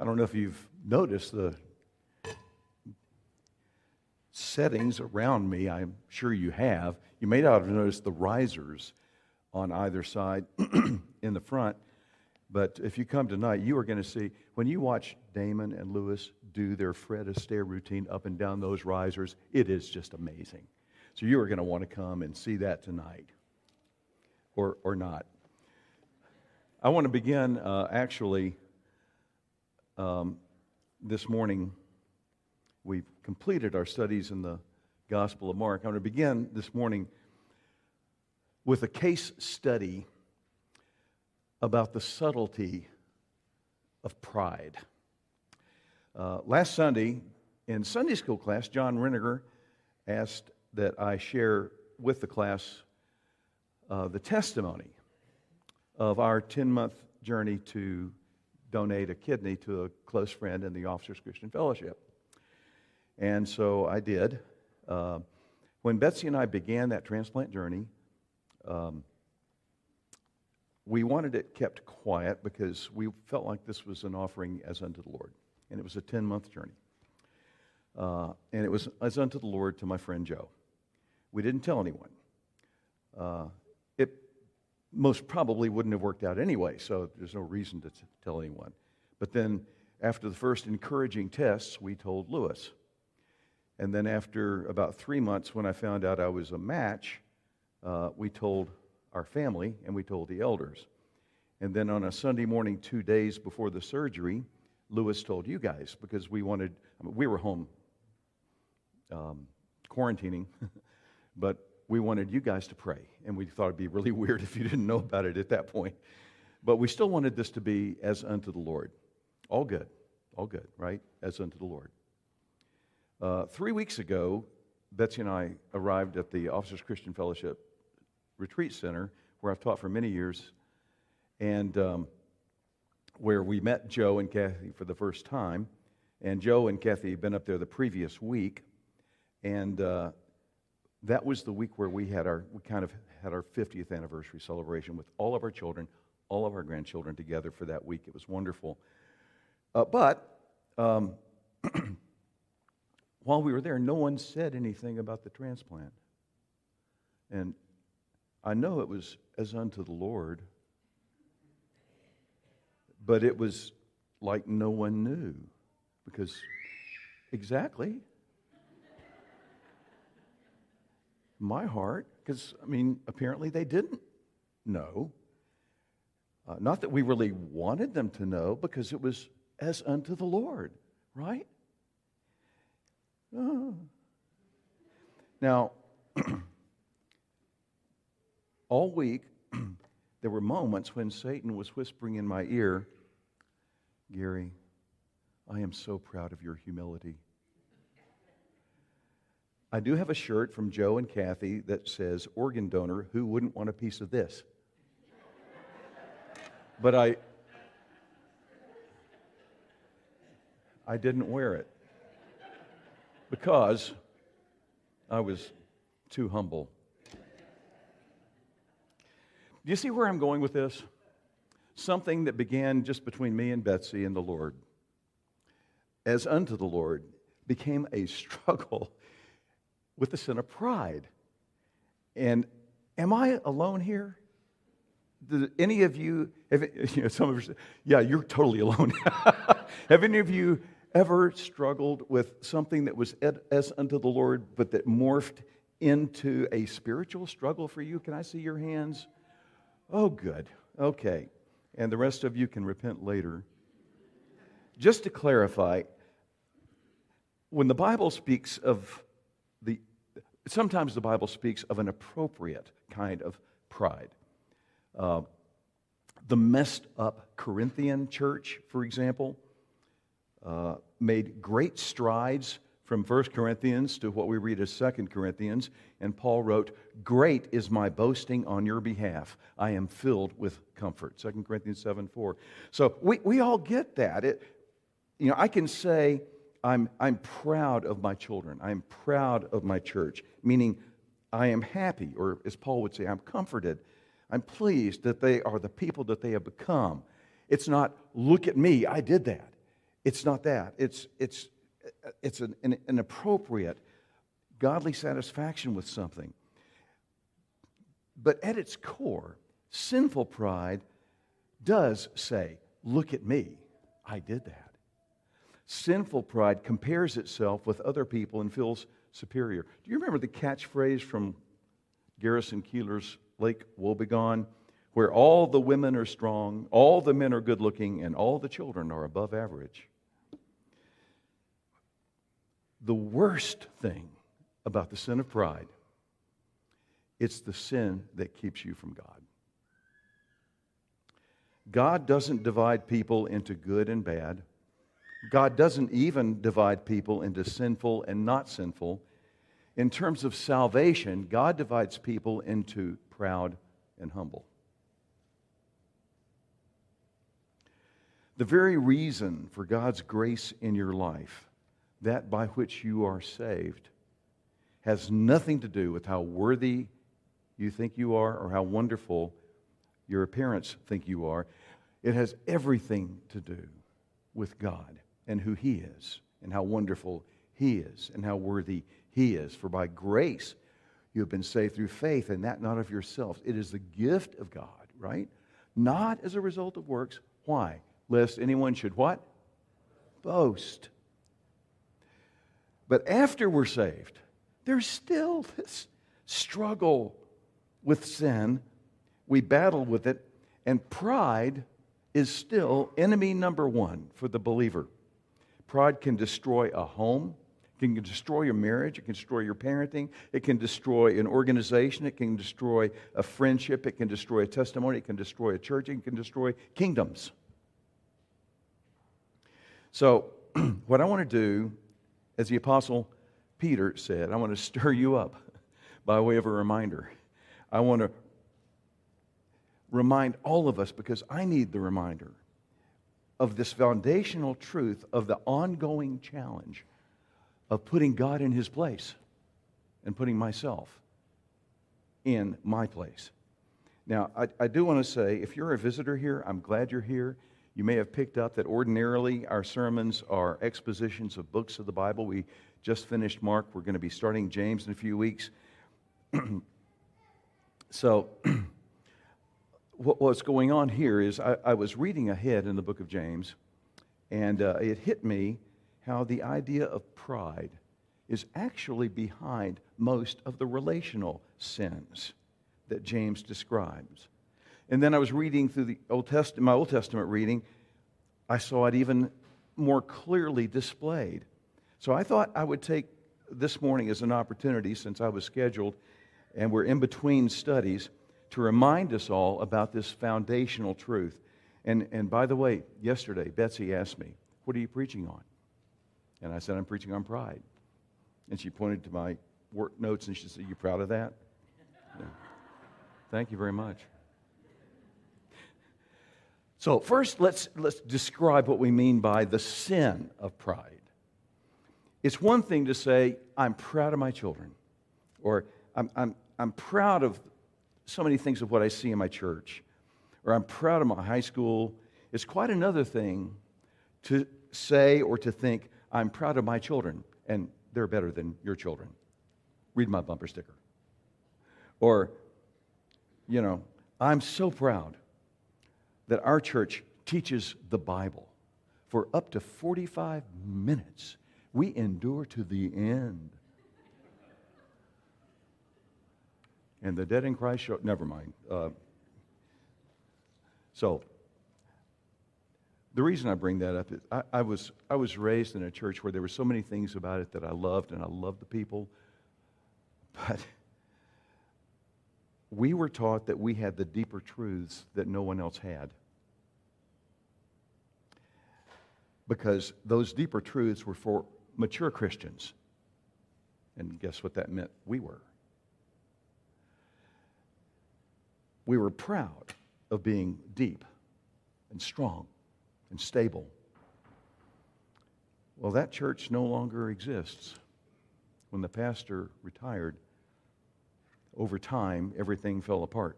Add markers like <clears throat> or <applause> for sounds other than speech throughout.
I don't know if you've noticed the settings around me. I'm sure you have. You may not have noticed the risers on either side <clears throat> in the front. But if you come tonight, you are going to see when you watch Damon and Lewis do their Fred Astaire routine up and down those risers, it is just amazing. So you are going to want to come and see that tonight, or, or not. I want to begin uh, actually um, this morning. We've completed our studies in the Gospel of Mark. I want to begin this morning with a case study about the subtlety of pride. Uh, last Sunday, in Sunday school class, John Reniger asked that I share with the class uh, the testimony of our 10 month journey to donate a kidney to a close friend in the Officers Christian Fellowship. And so I did. Uh, when Betsy and I began that transplant journey, um, we wanted it kept quiet because we felt like this was an offering as unto the Lord. And it was a 10 month journey. Uh, and it was as unto the Lord to my friend Joe. We didn't tell anyone. Uh, most probably wouldn't have worked out anyway, so there's no reason to t- tell anyone. But then, after the first encouraging tests, we told Lewis. And then, after about three months, when I found out I was a match, uh, we told our family and we told the elders. And then on a Sunday morning, two days before the surgery, Lewis told you guys because we wanted, I mean, we were home um, quarantining, <laughs> but we wanted you guys to pray. And we thought it'd be really <laughs> weird if you didn't know about it at that point. But we still wanted this to be as unto the Lord. All good. All good, right? As unto the Lord. Uh, three weeks ago, Betsy and I arrived at the Officers Christian Fellowship Retreat Center, where I've taught for many years, and um, where we met Joe and Kathy for the first time. And Joe and Kathy had been up there the previous week, and uh, that was the week where we had our we kind of had our 50th anniversary celebration with all of our children, all of our grandchildren together for that week. It was wonderful. Uh, but um, <clears throat> while we were there, no one said anything about the transplant. And I know it was as unto the Lord, but it was like no one knew because exactly my heart, because I mean, apparently they didn't know. Uh, not that we really wanted them to know, because it was as unto the Lord, right? Uh. Now, <clears throat> all week, <clears throat> there were moments when Satan was whispering in my ear, Gary, I am so proud of your humility. I do have a shirt from Joe and Kathy that says, organ donor, who wouldn't want a piece of this? but I, I didn't wear it because I was too humble. Do you see where I'm going with this? Something that began just between me and Betsy and the Lord, as unto the Lord, became a <laughs> struggle with the sin of pride. And am I alone here? Did any of you, have, <laughs> you know, some of you, yeah, you're totally alone. <laughs> have any of you ever struggled with something that was as unto the Lord, but that morphed into a spiritual struggle for you? Can I see your hands? Oh, good. Okay. And the rest of you can repent later. Just to clarify, when the Bible speaks of sometimes the Bible speaks of an appropriate kind of pride. Uh, the messed up Corinthian church, for example, uh, made great strides from 1 Corinthians to what we read as 2 Corinthians. And Paul wrote, Great is my boasting on your behalf. I am filled with comfort. 2 Corinthians 7 4. So we, we all get that. It, you know, I can say, I'm, I'm proud of my children. I'm proud of my church, meaning I am happy, or as Paul would say, I'm comforted. I'm pleased that they are the people that they have become. It's not, look at me, I did that. It's not that. It's, it's, it's an, an, an appropriate, godly satisfaction with something. But at its core, sinful pride does say, Look at me. I did that. Sinful pride compares itself with other people and feels superior. Do you remember the catchphrase from Garrison Keillor's Lake Wobegon, where all the women are strong, all the men are good looking, and all the children are above average? The worst thing about the sin of pride, it's the sin that keeps you from God. God doesn't divide people into good and bad. God doesn't even divide people into sinful and not sinful. In terms of salvation, God divides people into proud and humble. The very reason for God's grace in your life, that by which you are saved, has nothing to do with how worthy you think you are or how wonderful your parents think you are. It has everything to do with God and who He is and how wonderful He is and how worthy He is. For by grace you have been saved through faith, and that not of yourselves. It is the gift of God, right? Not as a result of works. Why? Lest anyone should what? Boast. But after we're saved, there's still this struggle with sin. We battle with it, and pride is still enemy number one for the believer. Pride can destroy a home, it can destroy your marriage, it can destroy your parenting, it can destroy an organization, it can destroy a friendship, it can destroy a testimony, it can destroy a church, it can destroy kingdoms. So, <clears throat> what I want to do, as the Apostle Peter said, I want to <laughs> stir you up by way of a reminder. I want to remind all of us, because I need the reminder of this foundational truth of the ongoing challenge of putting God in his place and putting myself in my place. Now, I, I do want to say if you're a visitor here, I'm glad you're here. You may have picked up that ordinarily our sermons are expositions of books of the Bible. We just finished Mark. We're going to be starting James in a few weeks. <clears throat> so, <clears throat> what, what's going on here is I, I, was reading ahead in the book of James, and uh, it hit me how the idea of pride is actually behind most of the relational sins that James describes. And then I was reading through the Old Testament, my Old Testament reading, I saw it even more clearly displayed. So I thought I would take this morning as an opportunity, since I was scheduled and we're in between studies, to remind us all about this foundational truth. And, and by the way, yesterday, Betsy asked me, What are you preaching on? And I said, I'm preaching on pride. And she pointed to my work notes and she said, You proud of that? Yeah. Thank you very much. So, first, let's, let's describe what we mean by the sin of pride. It's one thing to say, I'm proud of my children, or I'm, I'm, I'm proud of so many things of what I see in my church, or I'm proud of my high school. It's quite another thing to say or to think, I'm proud of my children, and they're better than your children. Read my bumper sticker. Or, you know, I'm so proud that our church teaches the Bible for up to 45 minutes. We endure to the end. And the dead in Christ show, never mind. Uh, so, the reason I bring that up is I, I, was, I was raised in a church where there were so many things about it that I loved, and I loved the people. But we were taught that we had the deeper truths that no one else had. Because those deeper truths were for mature Christians. And guess what that meant? We were. We were proud of being deep and strong and stable. Well, that church no longer exists. When the pastor retired, over time, everything fell apart.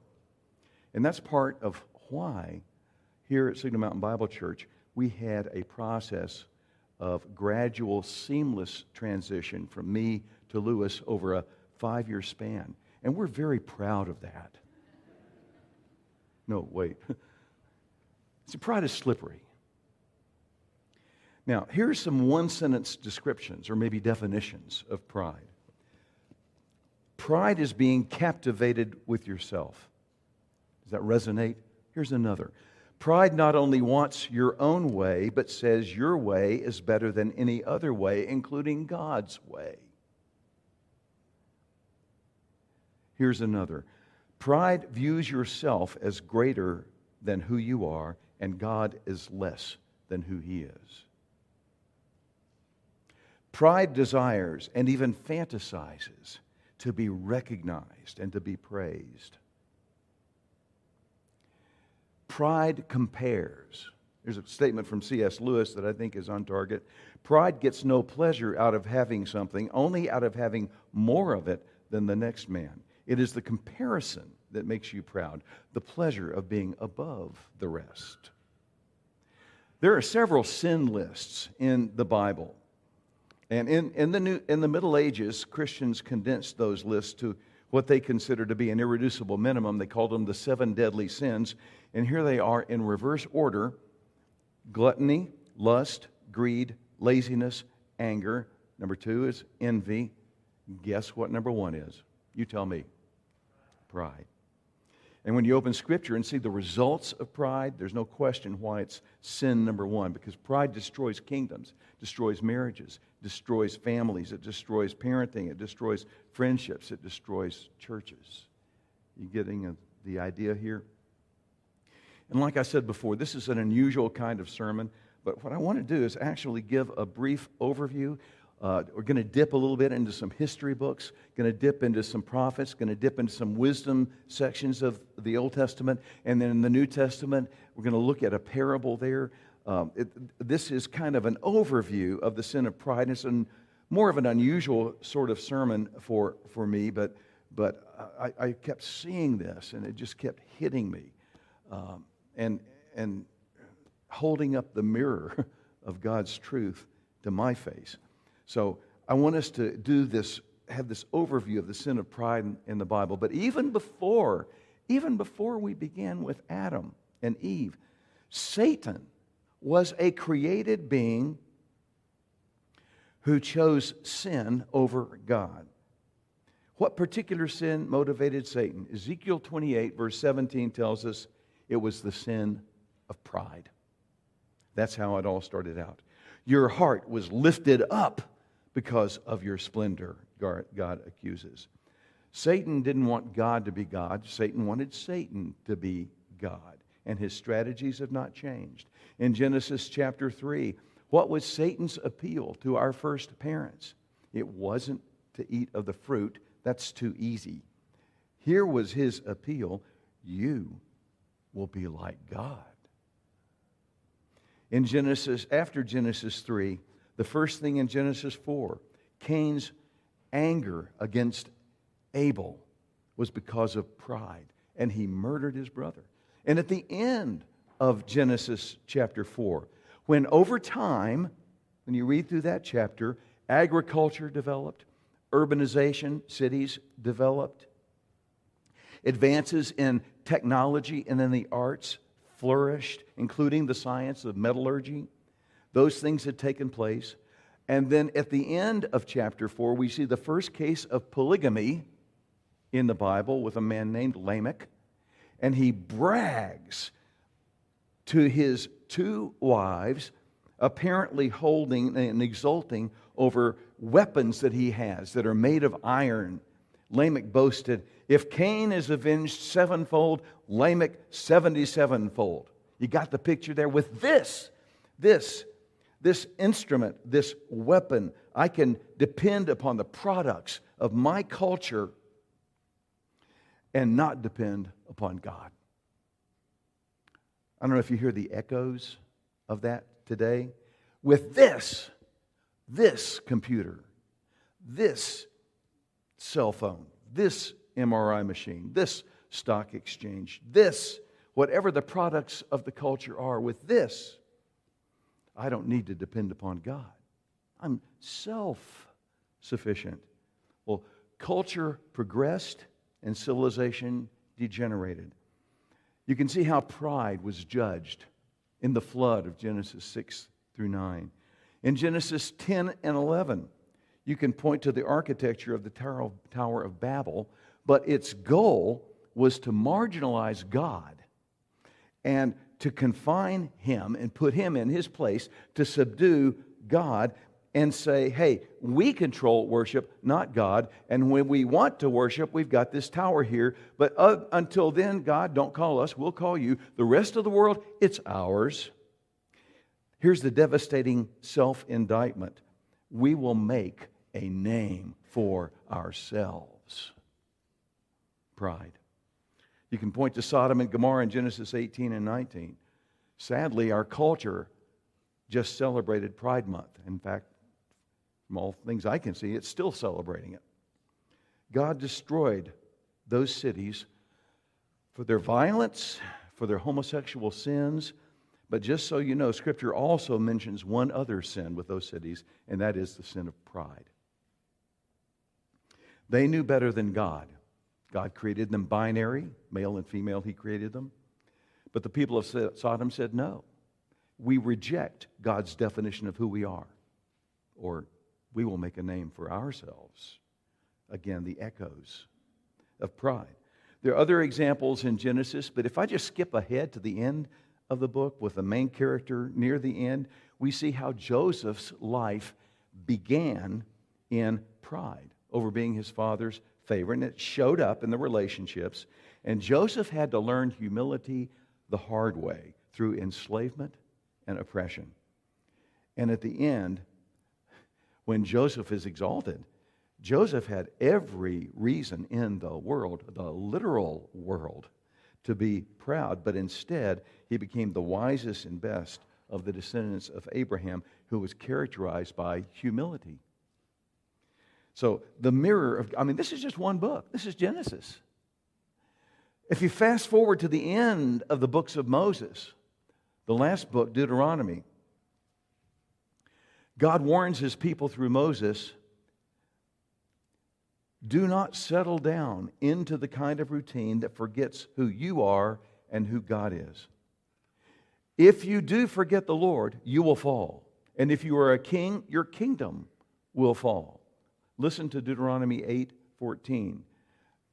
And that's part of why here at Signal Mountain Bible Church we had a process of gradual, seamless transition from me to Lewis over a five year span. And we're very proud of that. No, wait. <laughs> See, pride is slippery. Now, here are some one sentence descriptions or maybe definitions of pride. Pride is being captivated with yourself. Does that resonate? Here's another. Pride not only wants your own way, but says your way is better than any other way, including God's way. Here's another. Pride views yourself as greater than who you are, and God is less than who He is. Pride desires and even fantasizes to be recognized and to be praised. Pride compares. There's a statement from C.S. Lewis that I think is on target. Pride gets no pleasure out of having something, only out of having more of it than the next man. It is the comparison that makes you proud, the pleasure of being above the rest. There are several sin lists in the Bible. And in, in, the new, in the Middle Ages, Christians condensed those lists to what they considered to be an irreducible minimum. They called them the seven deadly sins. And here they are in reverse order gluttony, lust, greed, laziness, anger. Number two is envy. Guess what number one is? You tell me. Pride. And when you open Scripture and see the results of pride, there's no question why it's sin number one, because pride destroys kingdoms, destroys marriages, destroys families, it destroys parenting, it destroys friendships, it destroys churches. You getting the idea here? And like I said before, this is an unusual kind of sermon, but what I want to do is actually give a brief overview uh, we're going to dip a little bit into some history books, going to dip into some prophets, going to dip into some wisdom sections of the Old Testament. And then in the New Testament, we're going to look at a parable there. Um, it, this is kind of an overview of the sin of pride. It's an, more of an unusual sort of sermon for, for me, but, but I, I kept seeing this and it just kept hitting me um, and, and holding up the mirror <laughs> of God's truth to my face. So I want us to do this, have this overview of the sin of pride in, in the Bible. But even before, even before we begin with Adam and Eve, Satan was a created being who chose sin over God. What particular sin motivated Satan? Ezekiel 28, verse 17, tells us it was the sin of pride. That's how it all started out. Your heart was lifted up because of your splendor, God accuses. Satan didn't want God to be God. Satan wanted Satan to be God. And his strategies have not changed. In Genesis chapter 3, what was Satan's appeal to our first parents? It wasn't to eat of the fruit, that's too easy. Here was his appeal you will be like God. In Genesis, after Genesis 3, the first thing in Genesis 4, Cain's anger against Abel was because of pride, and he murdered his brother. And at the end of Genesis chapter 4, when over time, when you read through that chapter, agriculture developed, urbanization, cities developed, advances in technology and in the arts flourished, including the science of metallurgy those things had taken place. And then at the end of chapter 4, we see the first case of polygamy in the Bible with a man named Lamech. And he brags to his two wives, apparently holding and exulting over weapons that he has that are made of iron. Lamech boasted, If Cain is avenged sevenfold, Lamech 77 fold. You got the picture there with this. This this instrument, this weapon, I can depend upon the products of my culture and not depend upon God. I don't know if you hear the echoes of that today. With this, this computer, this cell phone, this MRI machine, this stock exchange, this, whatever the products of the culture are, with this, I don't need to depend upon God. I'm self sufficient. Well, culture progressed and civilization degenerated. You can see how pride was judged in the flood of Genesis 6 through 9. In Genesis 10 and 11, you can point to the architecture of the Tower of Babel, but its goal was to marginalize God and to confine him and put him in his place to subdue God and say, hey, we control worship, not God. And when we want to worship, we've got this tower here. But uh, until then, God, don't call us, we'll call you. The rest of the world, it's ours. Here's the devastating self indictment we will make a name for ourselves. Pride. You can point to Sodom and Gomorrah in Genesis 18 and 19. Sadly, our culture just celebrated Pride Month. In fact, from all things I can see, it's still celebrating it. God destroyed those cities for their violence, for their homosexual sins. But just so you know, Scripture also mentions one other sin with those cities, and that is the sin of pride. They knew better than God. God created them binary, male and female, He created them. But the people of Sodom said, no. We reject God's definition of who we are, or we will make a name for ourselves. Again, the echoes of pride. There are other examples in Genesis, but if I just skip ahead to the end of the book with the main character near the end, we see how Joseph's life began in pride over being his father's favorite, and it showed up in the relationships. And Joseph had to learn humility the hard way through enslavement and oppression. And at the end, when Joseph is exalted, Joseph had every reason in the world, the literal world, to be proud, but instead he became the wisest and best of the descendants of Abraham, who was characterized by humility. So, the mirror of, I mean, this is just one book. This is Genesis. If you fast forward to the end of the books of Moses, the last book, Deuteronomy, God warns his people through Moses do not settle down into the kind of routine that forgets who you are and who God is. If you do forget the Lord, you will fall. And if you are a king, your kingdom will fall. Listen to Deuteronomy 8 14.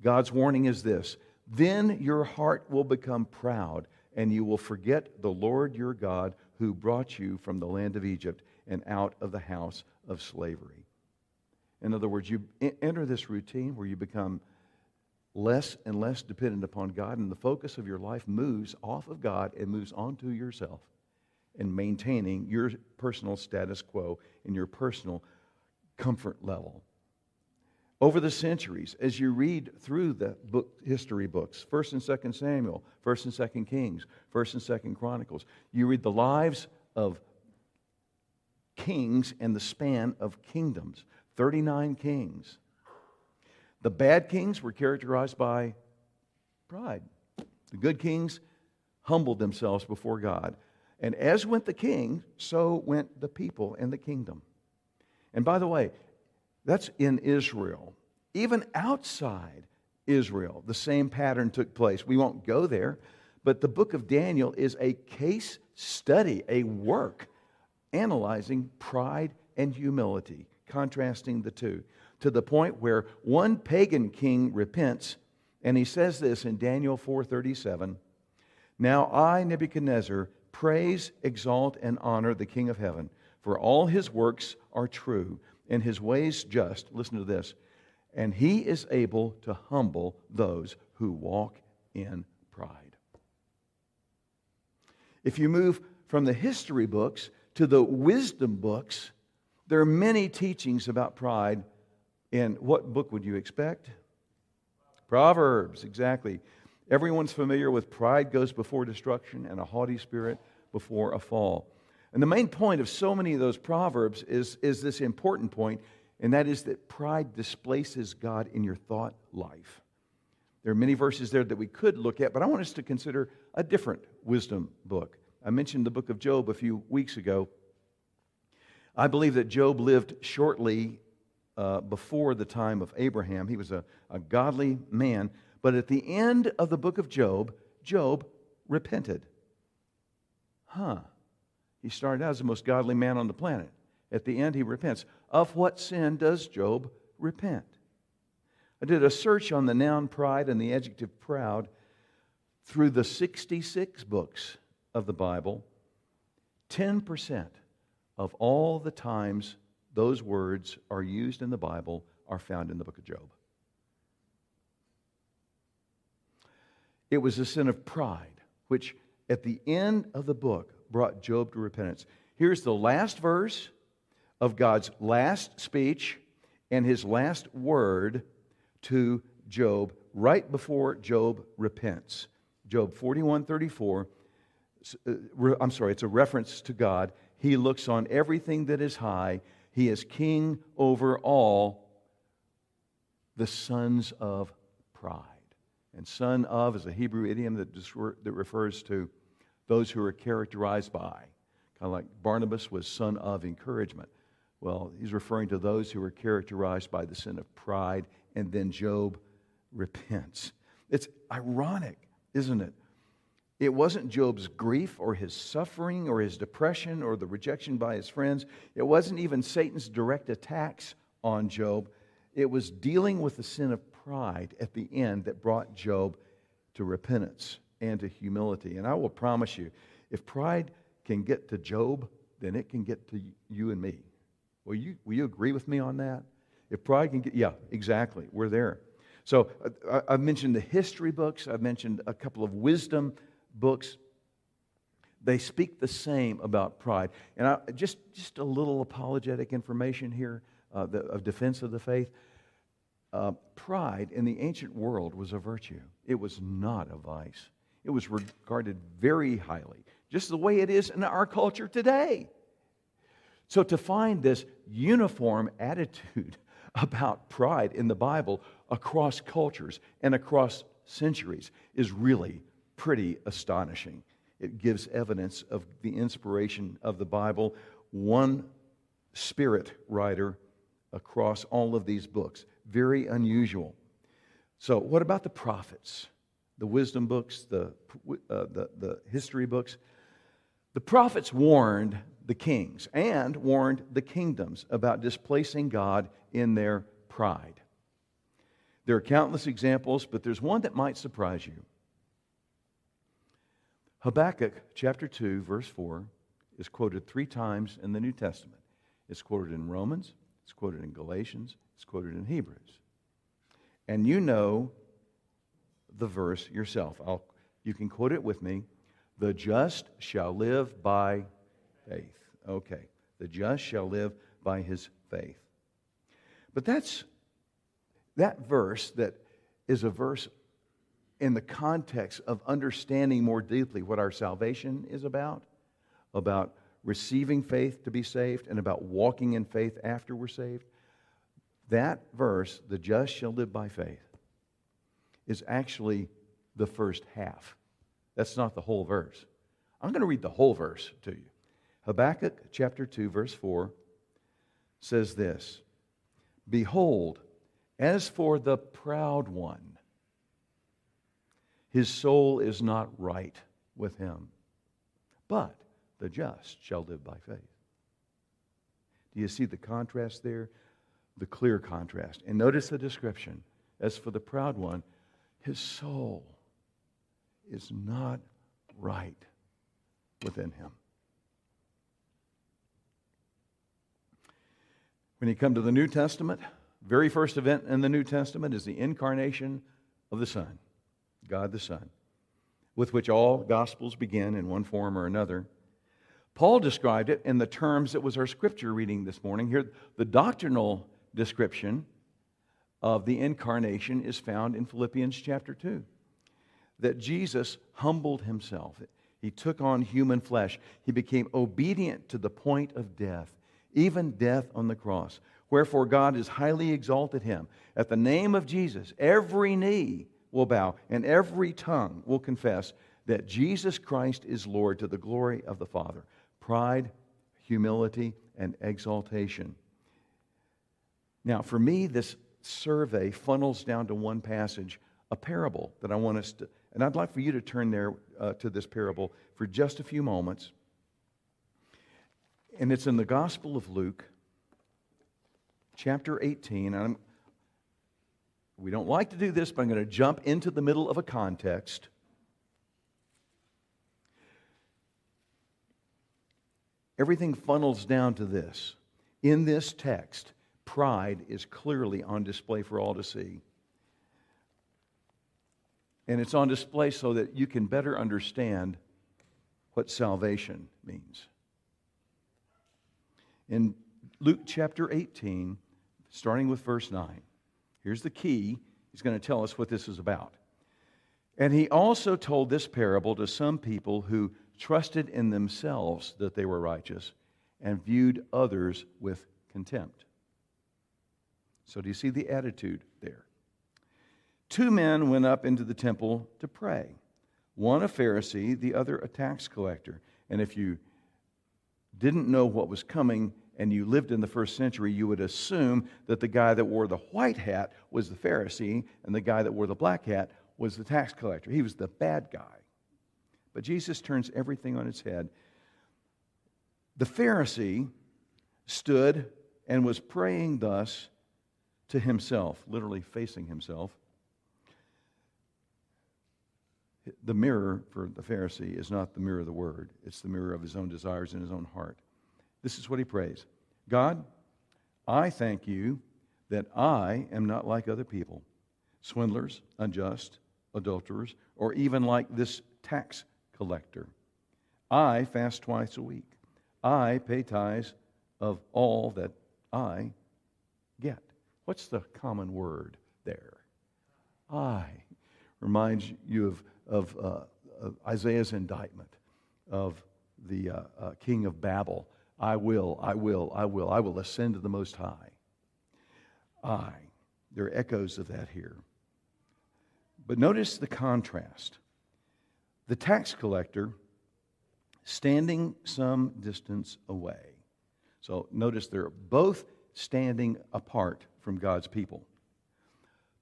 God's warning is this Then your heart will become proud, and you will forget the Lord your God who brought you from the land of Egypt and out of the house of slavery. In other words, you enter this routine where you become less and less dependent upon God, and the focus of your life moves off of God and moves onto yourself and maintaining your personal status quo and your personal comfort level. Over the centuries, as you read through the book, history books, 1st and 2nd Samuel, 1st and 2nd Kings, 1st and 2nd Chronicles, you read the lives of kings and the span of kingdoms 39 kings. The bad kings were characterized by pride. The good kings humbled themselves before God. And as went the king, so went the people and the kingdom. And by the way, that's in Israel. Even outside Israel, the same pattern took place. We won't go there, but the book of Daniel is a case study, a work analyzing pride and humility, contrasting the two, to the point where one pagan king repents, and he says this in Daniel 4:37, "Now I, Nebuchadnezzar, praise, exalt, and honor the King of heaven, for all his works are true, and his ways just." Listen to this. And he is able to humble those who walk in pride. If you move from the history books to the wisdom books, there are many teachings about pride. In what book would you expect? Proverbs, exactly. Everyone's familiar with pride goes before destruction and a haughty spirit before a fall. And the main point of so many of those proverbs is, is this important point, and that is that pride displaces God in your thought life. There are many verses there that we could look at, but I want us to consider a different wisdom book. I mentioned the book of Job a few weeks ago. I believe that Job lived shortly uh, before the time of Abraham. He was a, a godly man. But at the end of the book of Job, Job repented. Huh. He started out as the most godly man on the planet. At the end, he repents. Of what sin does Job repent? I did a search on the noun pride and the adjective proud through the 66 books of the Bible. 10% of all the times those words are used in the Bible are found in the book of Job. It was a sin of pride, which at the end of the book brought Job to repentance. Here's the last verse of God's last speech and his last word to Job right before Job repents. Job 41 34. Uh, I'm sorry, it's a reference to God. He looks on everything that is high. He is king over all the sons of pride. And son of is a Hebrew idiom that, that refers to those who are characterized by. Kind of like Barnabas was son of encouragement. Well, he's referring to those who are characterized by the sin of pride, and then Job repents. It's ironic, isn't it? It wasn't Job's grief or his suffering or his depression or the rejection by his friends. It wasn't even Satan's direct attacks on Job. It was dealing with the sin of pride at the end that brought Job to repentance and to humility. And I will promise you, if pride can get to Job, then it can get to you and me. Will you, will you agree with me on that? If pride can get, yeah, exactly. We're there. So uh, I, have mentioned the history books, I've mentioned a couple of wisdom books. They speak the same about pride. And I, just, just a little apologetic information here uh, the, of defense of the faith. Uh, pride in the ancient world was a virtue, it was not a vice. It was regarded very highly, just the way it is in our culture today. So to find this uniform attitude <laughs> about pride in the Bible across cultures and across centuries is really pretty astonishing. It gives evidence of the inspiration of the Bible, one spirit writer across all of these books. Very unusual. So, what about the prophets? The wisdom books, the, uh, the, the history books. The prophets warned the kings and warned the kingdoms about displacing God in their pride. There are countless examples, but there's one that might surprise you. Habakkuk chapter 2, verse 4 is quoted three times in the New Testament. It's quoted in Romans, it's quoted in Galatians, it's quoted in Hebrews. And you know the verse yourself. I'll, you can quote it with me. The just shall live by faith. Okay. The just shall live by his faith. But that's that verse that is a verse in the context of understanding more deeply what our salvation is about, about receiving faith to be saved, and about walking in faith after we're saved. That verse, the just shall live by faith, is actually the first half. That's not the whole verse. I'm going to read the whole verse to you. Habakkuk chapter 2, verse 4 says this Behold, as for the proud one, his soul is not right with him, but the just shall live by faith. Do you see the contrast there? The clear contrast. And notice the description. As for the proud one, his soul is not right within him. When you come to the New Testament, very first event in the New Testament is the incarnation of the Son, God the Son, with which all Gospels begin in one form or another. Paul described it in the terms that was our scripture reading this morning. Here, the doctrinal description of the incarnation is found in Philippians chapter 2. That Jesus humbled himself, he took on human flesh, he became obedient to the point of death, even death on the cross. Wherefore, God has highly exalted him. At the name of Jesus, every knee will bow and every tongue will confess that Jesus Christ is Lord to the glory of the Father. Pride, humility, and exaltation. Now, for me, this survey funnels down to one passage, a parable that I want us to, and I'd like for you to turn there uh, to this parable for just a few moments. And it's in the Gospel of Luke, chapter 18. I'm, we don't like to do this, but I'm going to jump into the middle of a context. Everything funnels down to this. In this text, pride is clearly on display for all to see. And it's on display so that you can better understand what salvation means. In Luke chapter 18, starting with verse 9, here's the key. He's going to tell us what this is about. And he also told this parable to some people who trusted in themselves that they were righteous and viewed others with contempt. So, do you see the attitude there? Two men went up into the temple to pray one a Pharisee, the other a tax collector. And if you didn't know what was coming and you lived in the first century, you would assume that the guy that wore the white hat was the Pharisee and the guy that wore the black hat was the tax collector. He was the bad guy. But Jesus turns everything on its head. The Pharisee stood and was praying thus to himself, literally facing himself. The mirror for the Pharisee is not the mirror of the word, it's the mirror of his own desires in his own heart. This is what he prays God, I thank you that I am not like other people, swindlers, unjust, adulterers, or even like this tax collector. I fast twice a week. I pay tithes of all that I get. What's the common word there? I. Reminds you of, of, uh, of Isaiah's indictment of the uh, uh, king of Babel. I will, I will, I will, I will ascend to the Most High. I. There are echoes of that here. But notice the contrast. The tax collector standing some distance away. So notice they're both standing apart from God's people.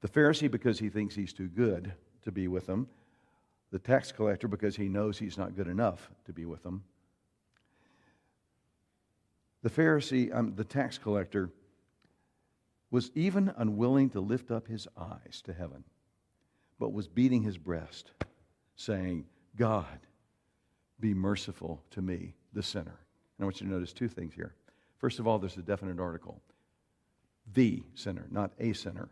The Pharisee, because he thinks he's too good to be with them. The tax collector, because he knows he's not good enough to be with them. The Pharisee, um, the tax collector, was even unwilling to lift up his eyes to heaven, but was beating his breast, saying, God, be merciful to me, the sinner. And I want you to notice two things here. First of all, there's a definite article the sinner, not a sinner.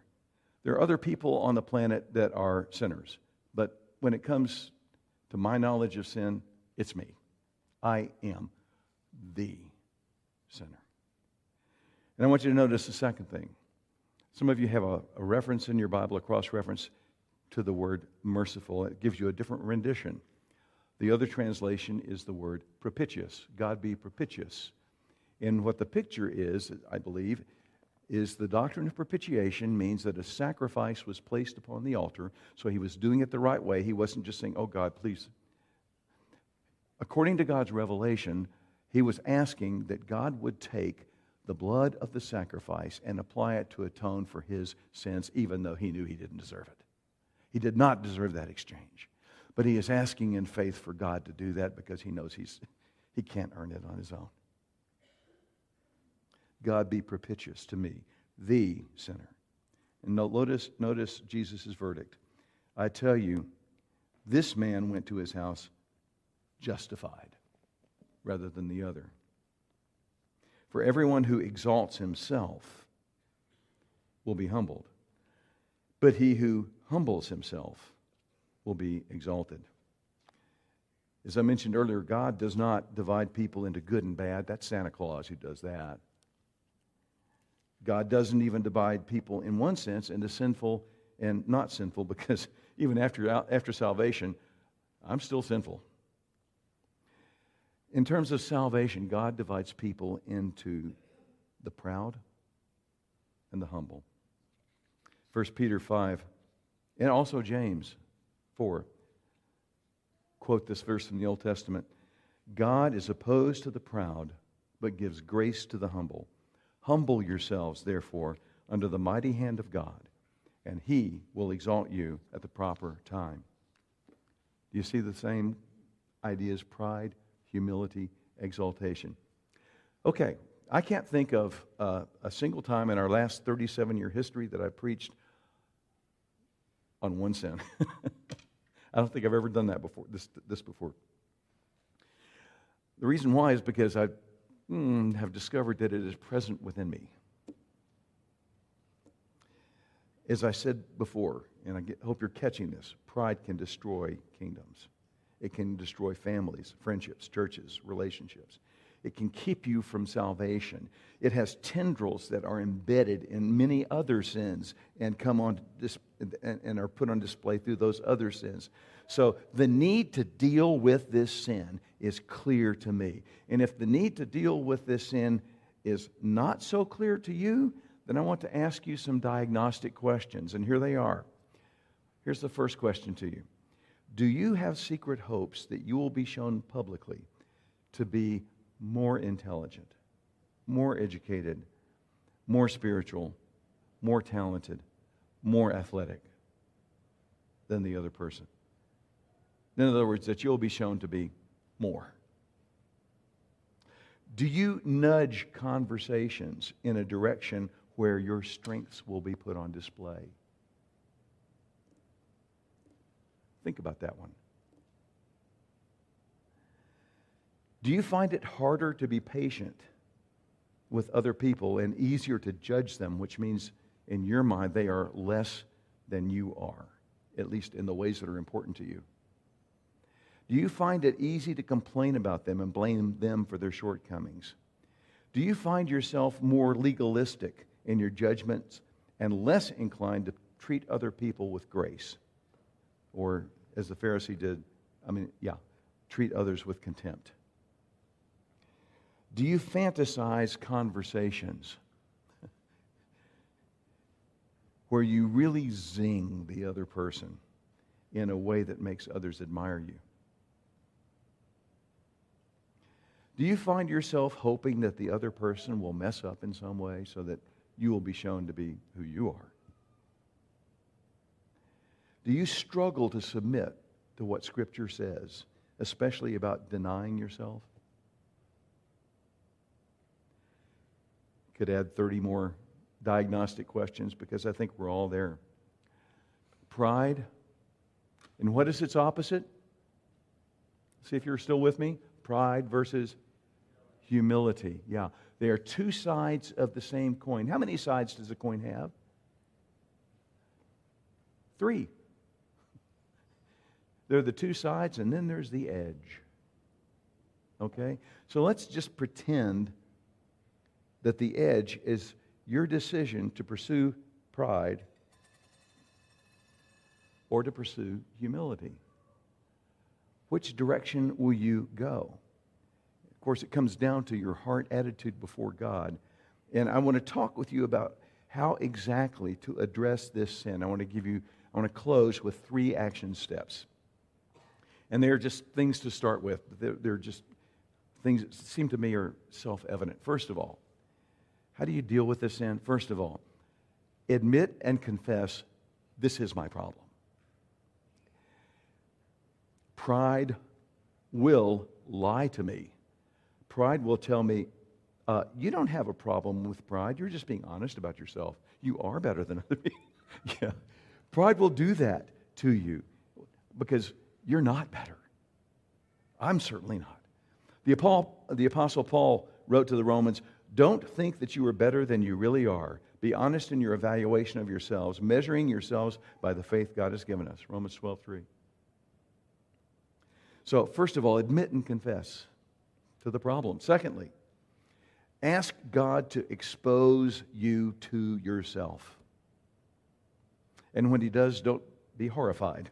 There are other people on the planet that are sinners, but when it comes to my knowledge of sin, it's me. I am the sinner. And I want you to notice the second thing. Some of you have a, a reference in your Bible, a cross reference to the word merciful. It gives you a different rendition. The other translation is the word propitious. God be propitious. And what the picture is, I believe, is the doctrine of propitiation means that a sacrifice was placed upon the altar, so he was doing it the right way. He wasn't just saying, Oh God, please. According to God's revelation, he was asking that God would take the blood of the sacrifice and apply it to atone for his sins, even though he knew he didn't deserve it. He did not deserve that exchange. But he is asking in faith for God to do that because he knows he's, he can't earn it on his own. God be propitious to me, the sinner. And notice, notice Jesus' verdict. I tell you, this man went to his house justified rather than the other. For everyone who exalts himself will be humbled, but he who humbles himself will be exalted. As I mentioned earlier, God does not divide people into good and bad. That's Santa Claus who does that. God doesn't even divide people, in one sense, into sinful and not sinful, <laughs> because even after, after salvation, I'm still sinful. In terms of salvation, God divides people into the proud and the humble. 1 Peter 5, and also James 4 quote this verse from the Old Testament God is opposed to the proud, but gives grace to the humble. Humble yourselves, therefore, under the mighty hand of God, and he will exalt you at the proper time. Do you see the same ideas pride, humility, exaltation? Okay, I can't think of uh, a single time in our last 37 year history that I preached on one sin. <laughs> I don't think I've ever done that before, this, this before. The reason why is because I mm, have discovered that it is present within me. As I said before, and I get, hope you're catching this, pride can destroy kingdoms. It can destroy families, friendships, churches, relationships. It can keep you from salvation. It has tendrils that are embedded in many other sins and come on dis- and are put on display through those other sins. So the need to deal with this sin is clear to me. And if the need to deal with this sin is not so clear to you, then I want to ask you some diagnostic questions. And here they are. Here's the first question to you Do you have secret hopes that you will be shown publicly to be more intelligent, more educated, more spiritual, more talented, more athletic than the other person. In other words, that you'll be shown to be more. Do you nudge conversations in a direction where your strengths will be put on display? Think about that one. Do you find it harder to be patient with other people and easier to judge them, which means in your mind they are less than you are, at least in the ways that are important to you? Do you find it easy to complain about them and blame them for their shortcomings? Do you find yourself more legalistic in your judgments and less inclined to treat other people with grace? Or, as the Pharisee did, I mean, yeah, treat others with contempt? Do you fantasize conversations <laughs> where you really zing the other person in a way that makes others admire you? Do you find yourself hoping that the other person will mess up in some way so that you will be shown to be who you are? Do you struggle to submit to what Scripture says, especially about denying yourself? Could add 30 more diagnostic questions because I think we're all there. Pride. And what is its opposite? See if you're still with me. Pride versus humility. Yeah. They are two sides of the same coin. How many sides does a coin have? Three. <laughs> There are the two sides, and then there's the edge. Okay? So let's just pretend that the edge is your decision to pursue pride or to pursue humility. Which direction will you go? Course, it comes down to your heart attitude before God. And I want to talk with you about how exactly to address this sin. I want to give you, I want to close with three action steps. And they're just things to start with. They're, they're just things that seem to me are self evident. First of all, how do you deal with this sin? First of all, admit and confess this is my problem. Pride will lie to me. Pride will tell me, uh, you don't have a problem with pride. You're just being honest about yourself. You are better than <laughs> other people. yeah. Pride will do that to you because you're not better. I'm certainly not. The, the Apostle Paul wrote to the Romans, don't think that you are better than you really are. Be honest in your evaluation of yourselves, measuring yourselves by the faith God has given us. Romans 12, 3. So, first of all, admit and confess to the problem. Secondly, ask God to expose you to yourself. And when He does, don't be horrified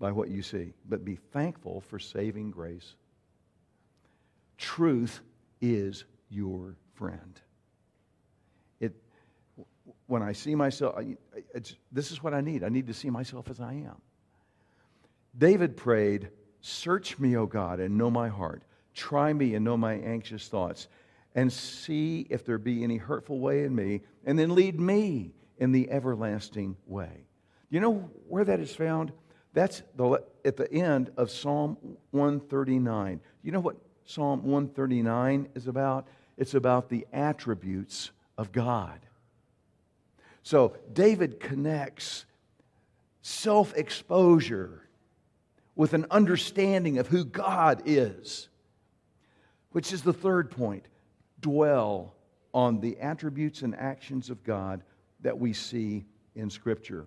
by what you see, but be thankful for saving grace. Truth is your friend. It, when I see myself, this is what I need. I need to see myself as I am. David prayed, Search me, O God, and know my heart. Try me and know my anxious thoughts, and see if there be any hurtful way in me, and then lead me in the everlasting way. Do you know where that is found? That's the, at the end of Psalm 139. You know what Psalm 139 is about? It's about the attributes of God. So David connects self exposure with an understanding of who God is, which is the third point. Dwell on the attributes and actions of God that we see in Scripture.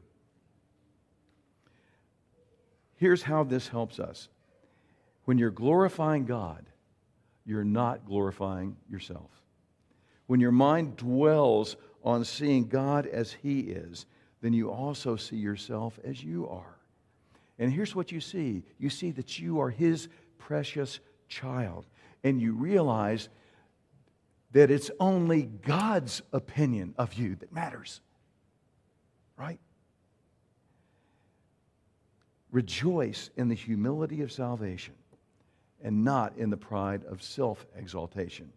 Here's how this helps us when you're glorifying God, you're not glorifying yourself. When your mind dwells on seeing God as He is, then you also see yourself as you are. And here's what you see you see that you are His precious child. And you realize that it's only God's opinion of you that matters. Right? Rejoice in the humility of salvation and not in the pride of self exaltation.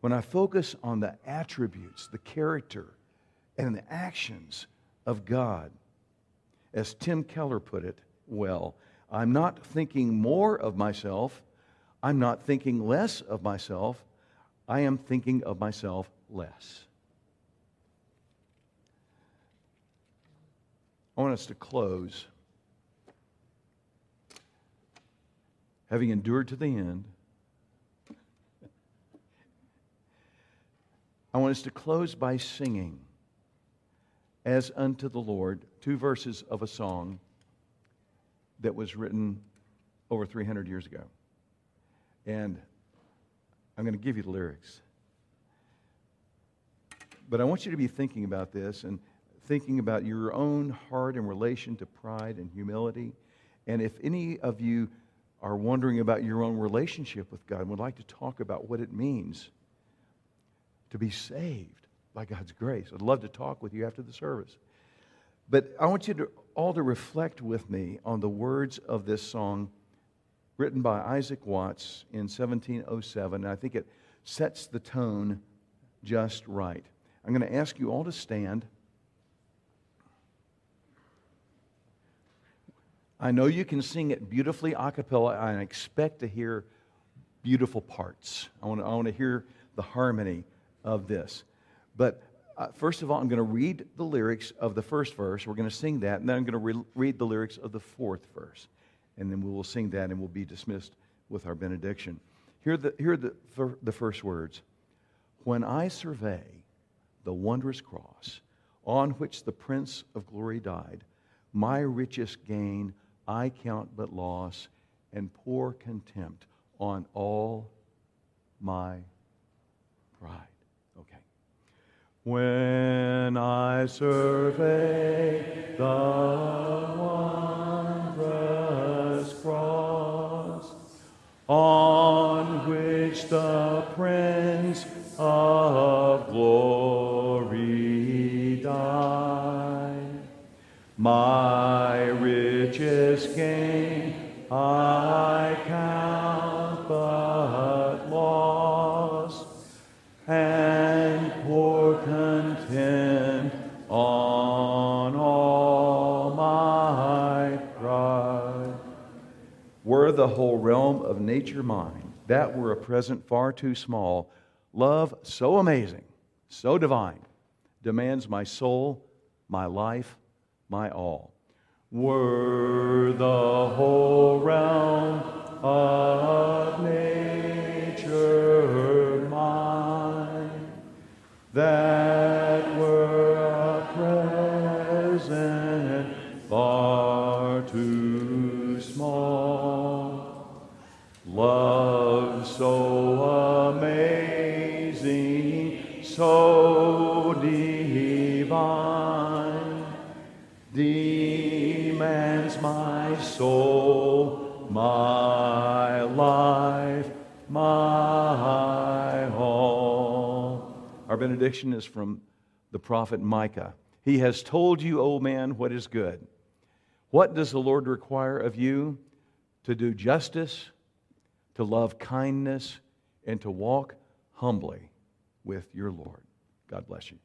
When I focus on the attributes, the character, and the actions of God, as Tim Keller put it well, I'm not thinking more of myself. I'm not thinking less of myself. I am thinking of myself less. I want us to close. Having endured to the end, I want us to close by singing as unto the Lord, two verses of a song that was written over 300 years ago. And I'm going to give you the lyrics. But I want you to be thinking about this and thinking about your own heart in relation to pride and humility. And if any of you are wondering about your own relationship with God and would like to talk about what it means to be saved, by God's grace. I'd love to talk with you after the service. But I want you to all to reflect with me on the words of this song written by Isaac Watts in 1707. And I think it sets the tone just right. I'm going to ask you all to stand. I know you can sing it beautifully a cappella. I expect to hear beautiful parts. I want to, I want to hear the harmony of this. But uh, first of all, I'm going to read the lyrics of the first verse. We're going to sing that, and then I'm going to re- read the lyrics of the fourth verse. And then we will sing that, and we'll be dismissed with our benediction. Here are the, here are the, the first words When I survey the wondrous cross on which the Prince of Glory died, my richest gain I count but loss and pour contempt on all my pride. Okay. When I survey the wondrous on which the Prince of Glory died, my richest gain I The whole realm of nature mine, that were a present far too small, love so amazing, so divine, demands my soul, my life, my all. Were the whole realm of nature mine, that so divine, demands my soul, my life, my all. our benediction is from the prophet Micah. He has told you, O man, what is good. What does the Lord require of you? To do justice, to love kindness, and to walk humbly with your Lord. God bless you.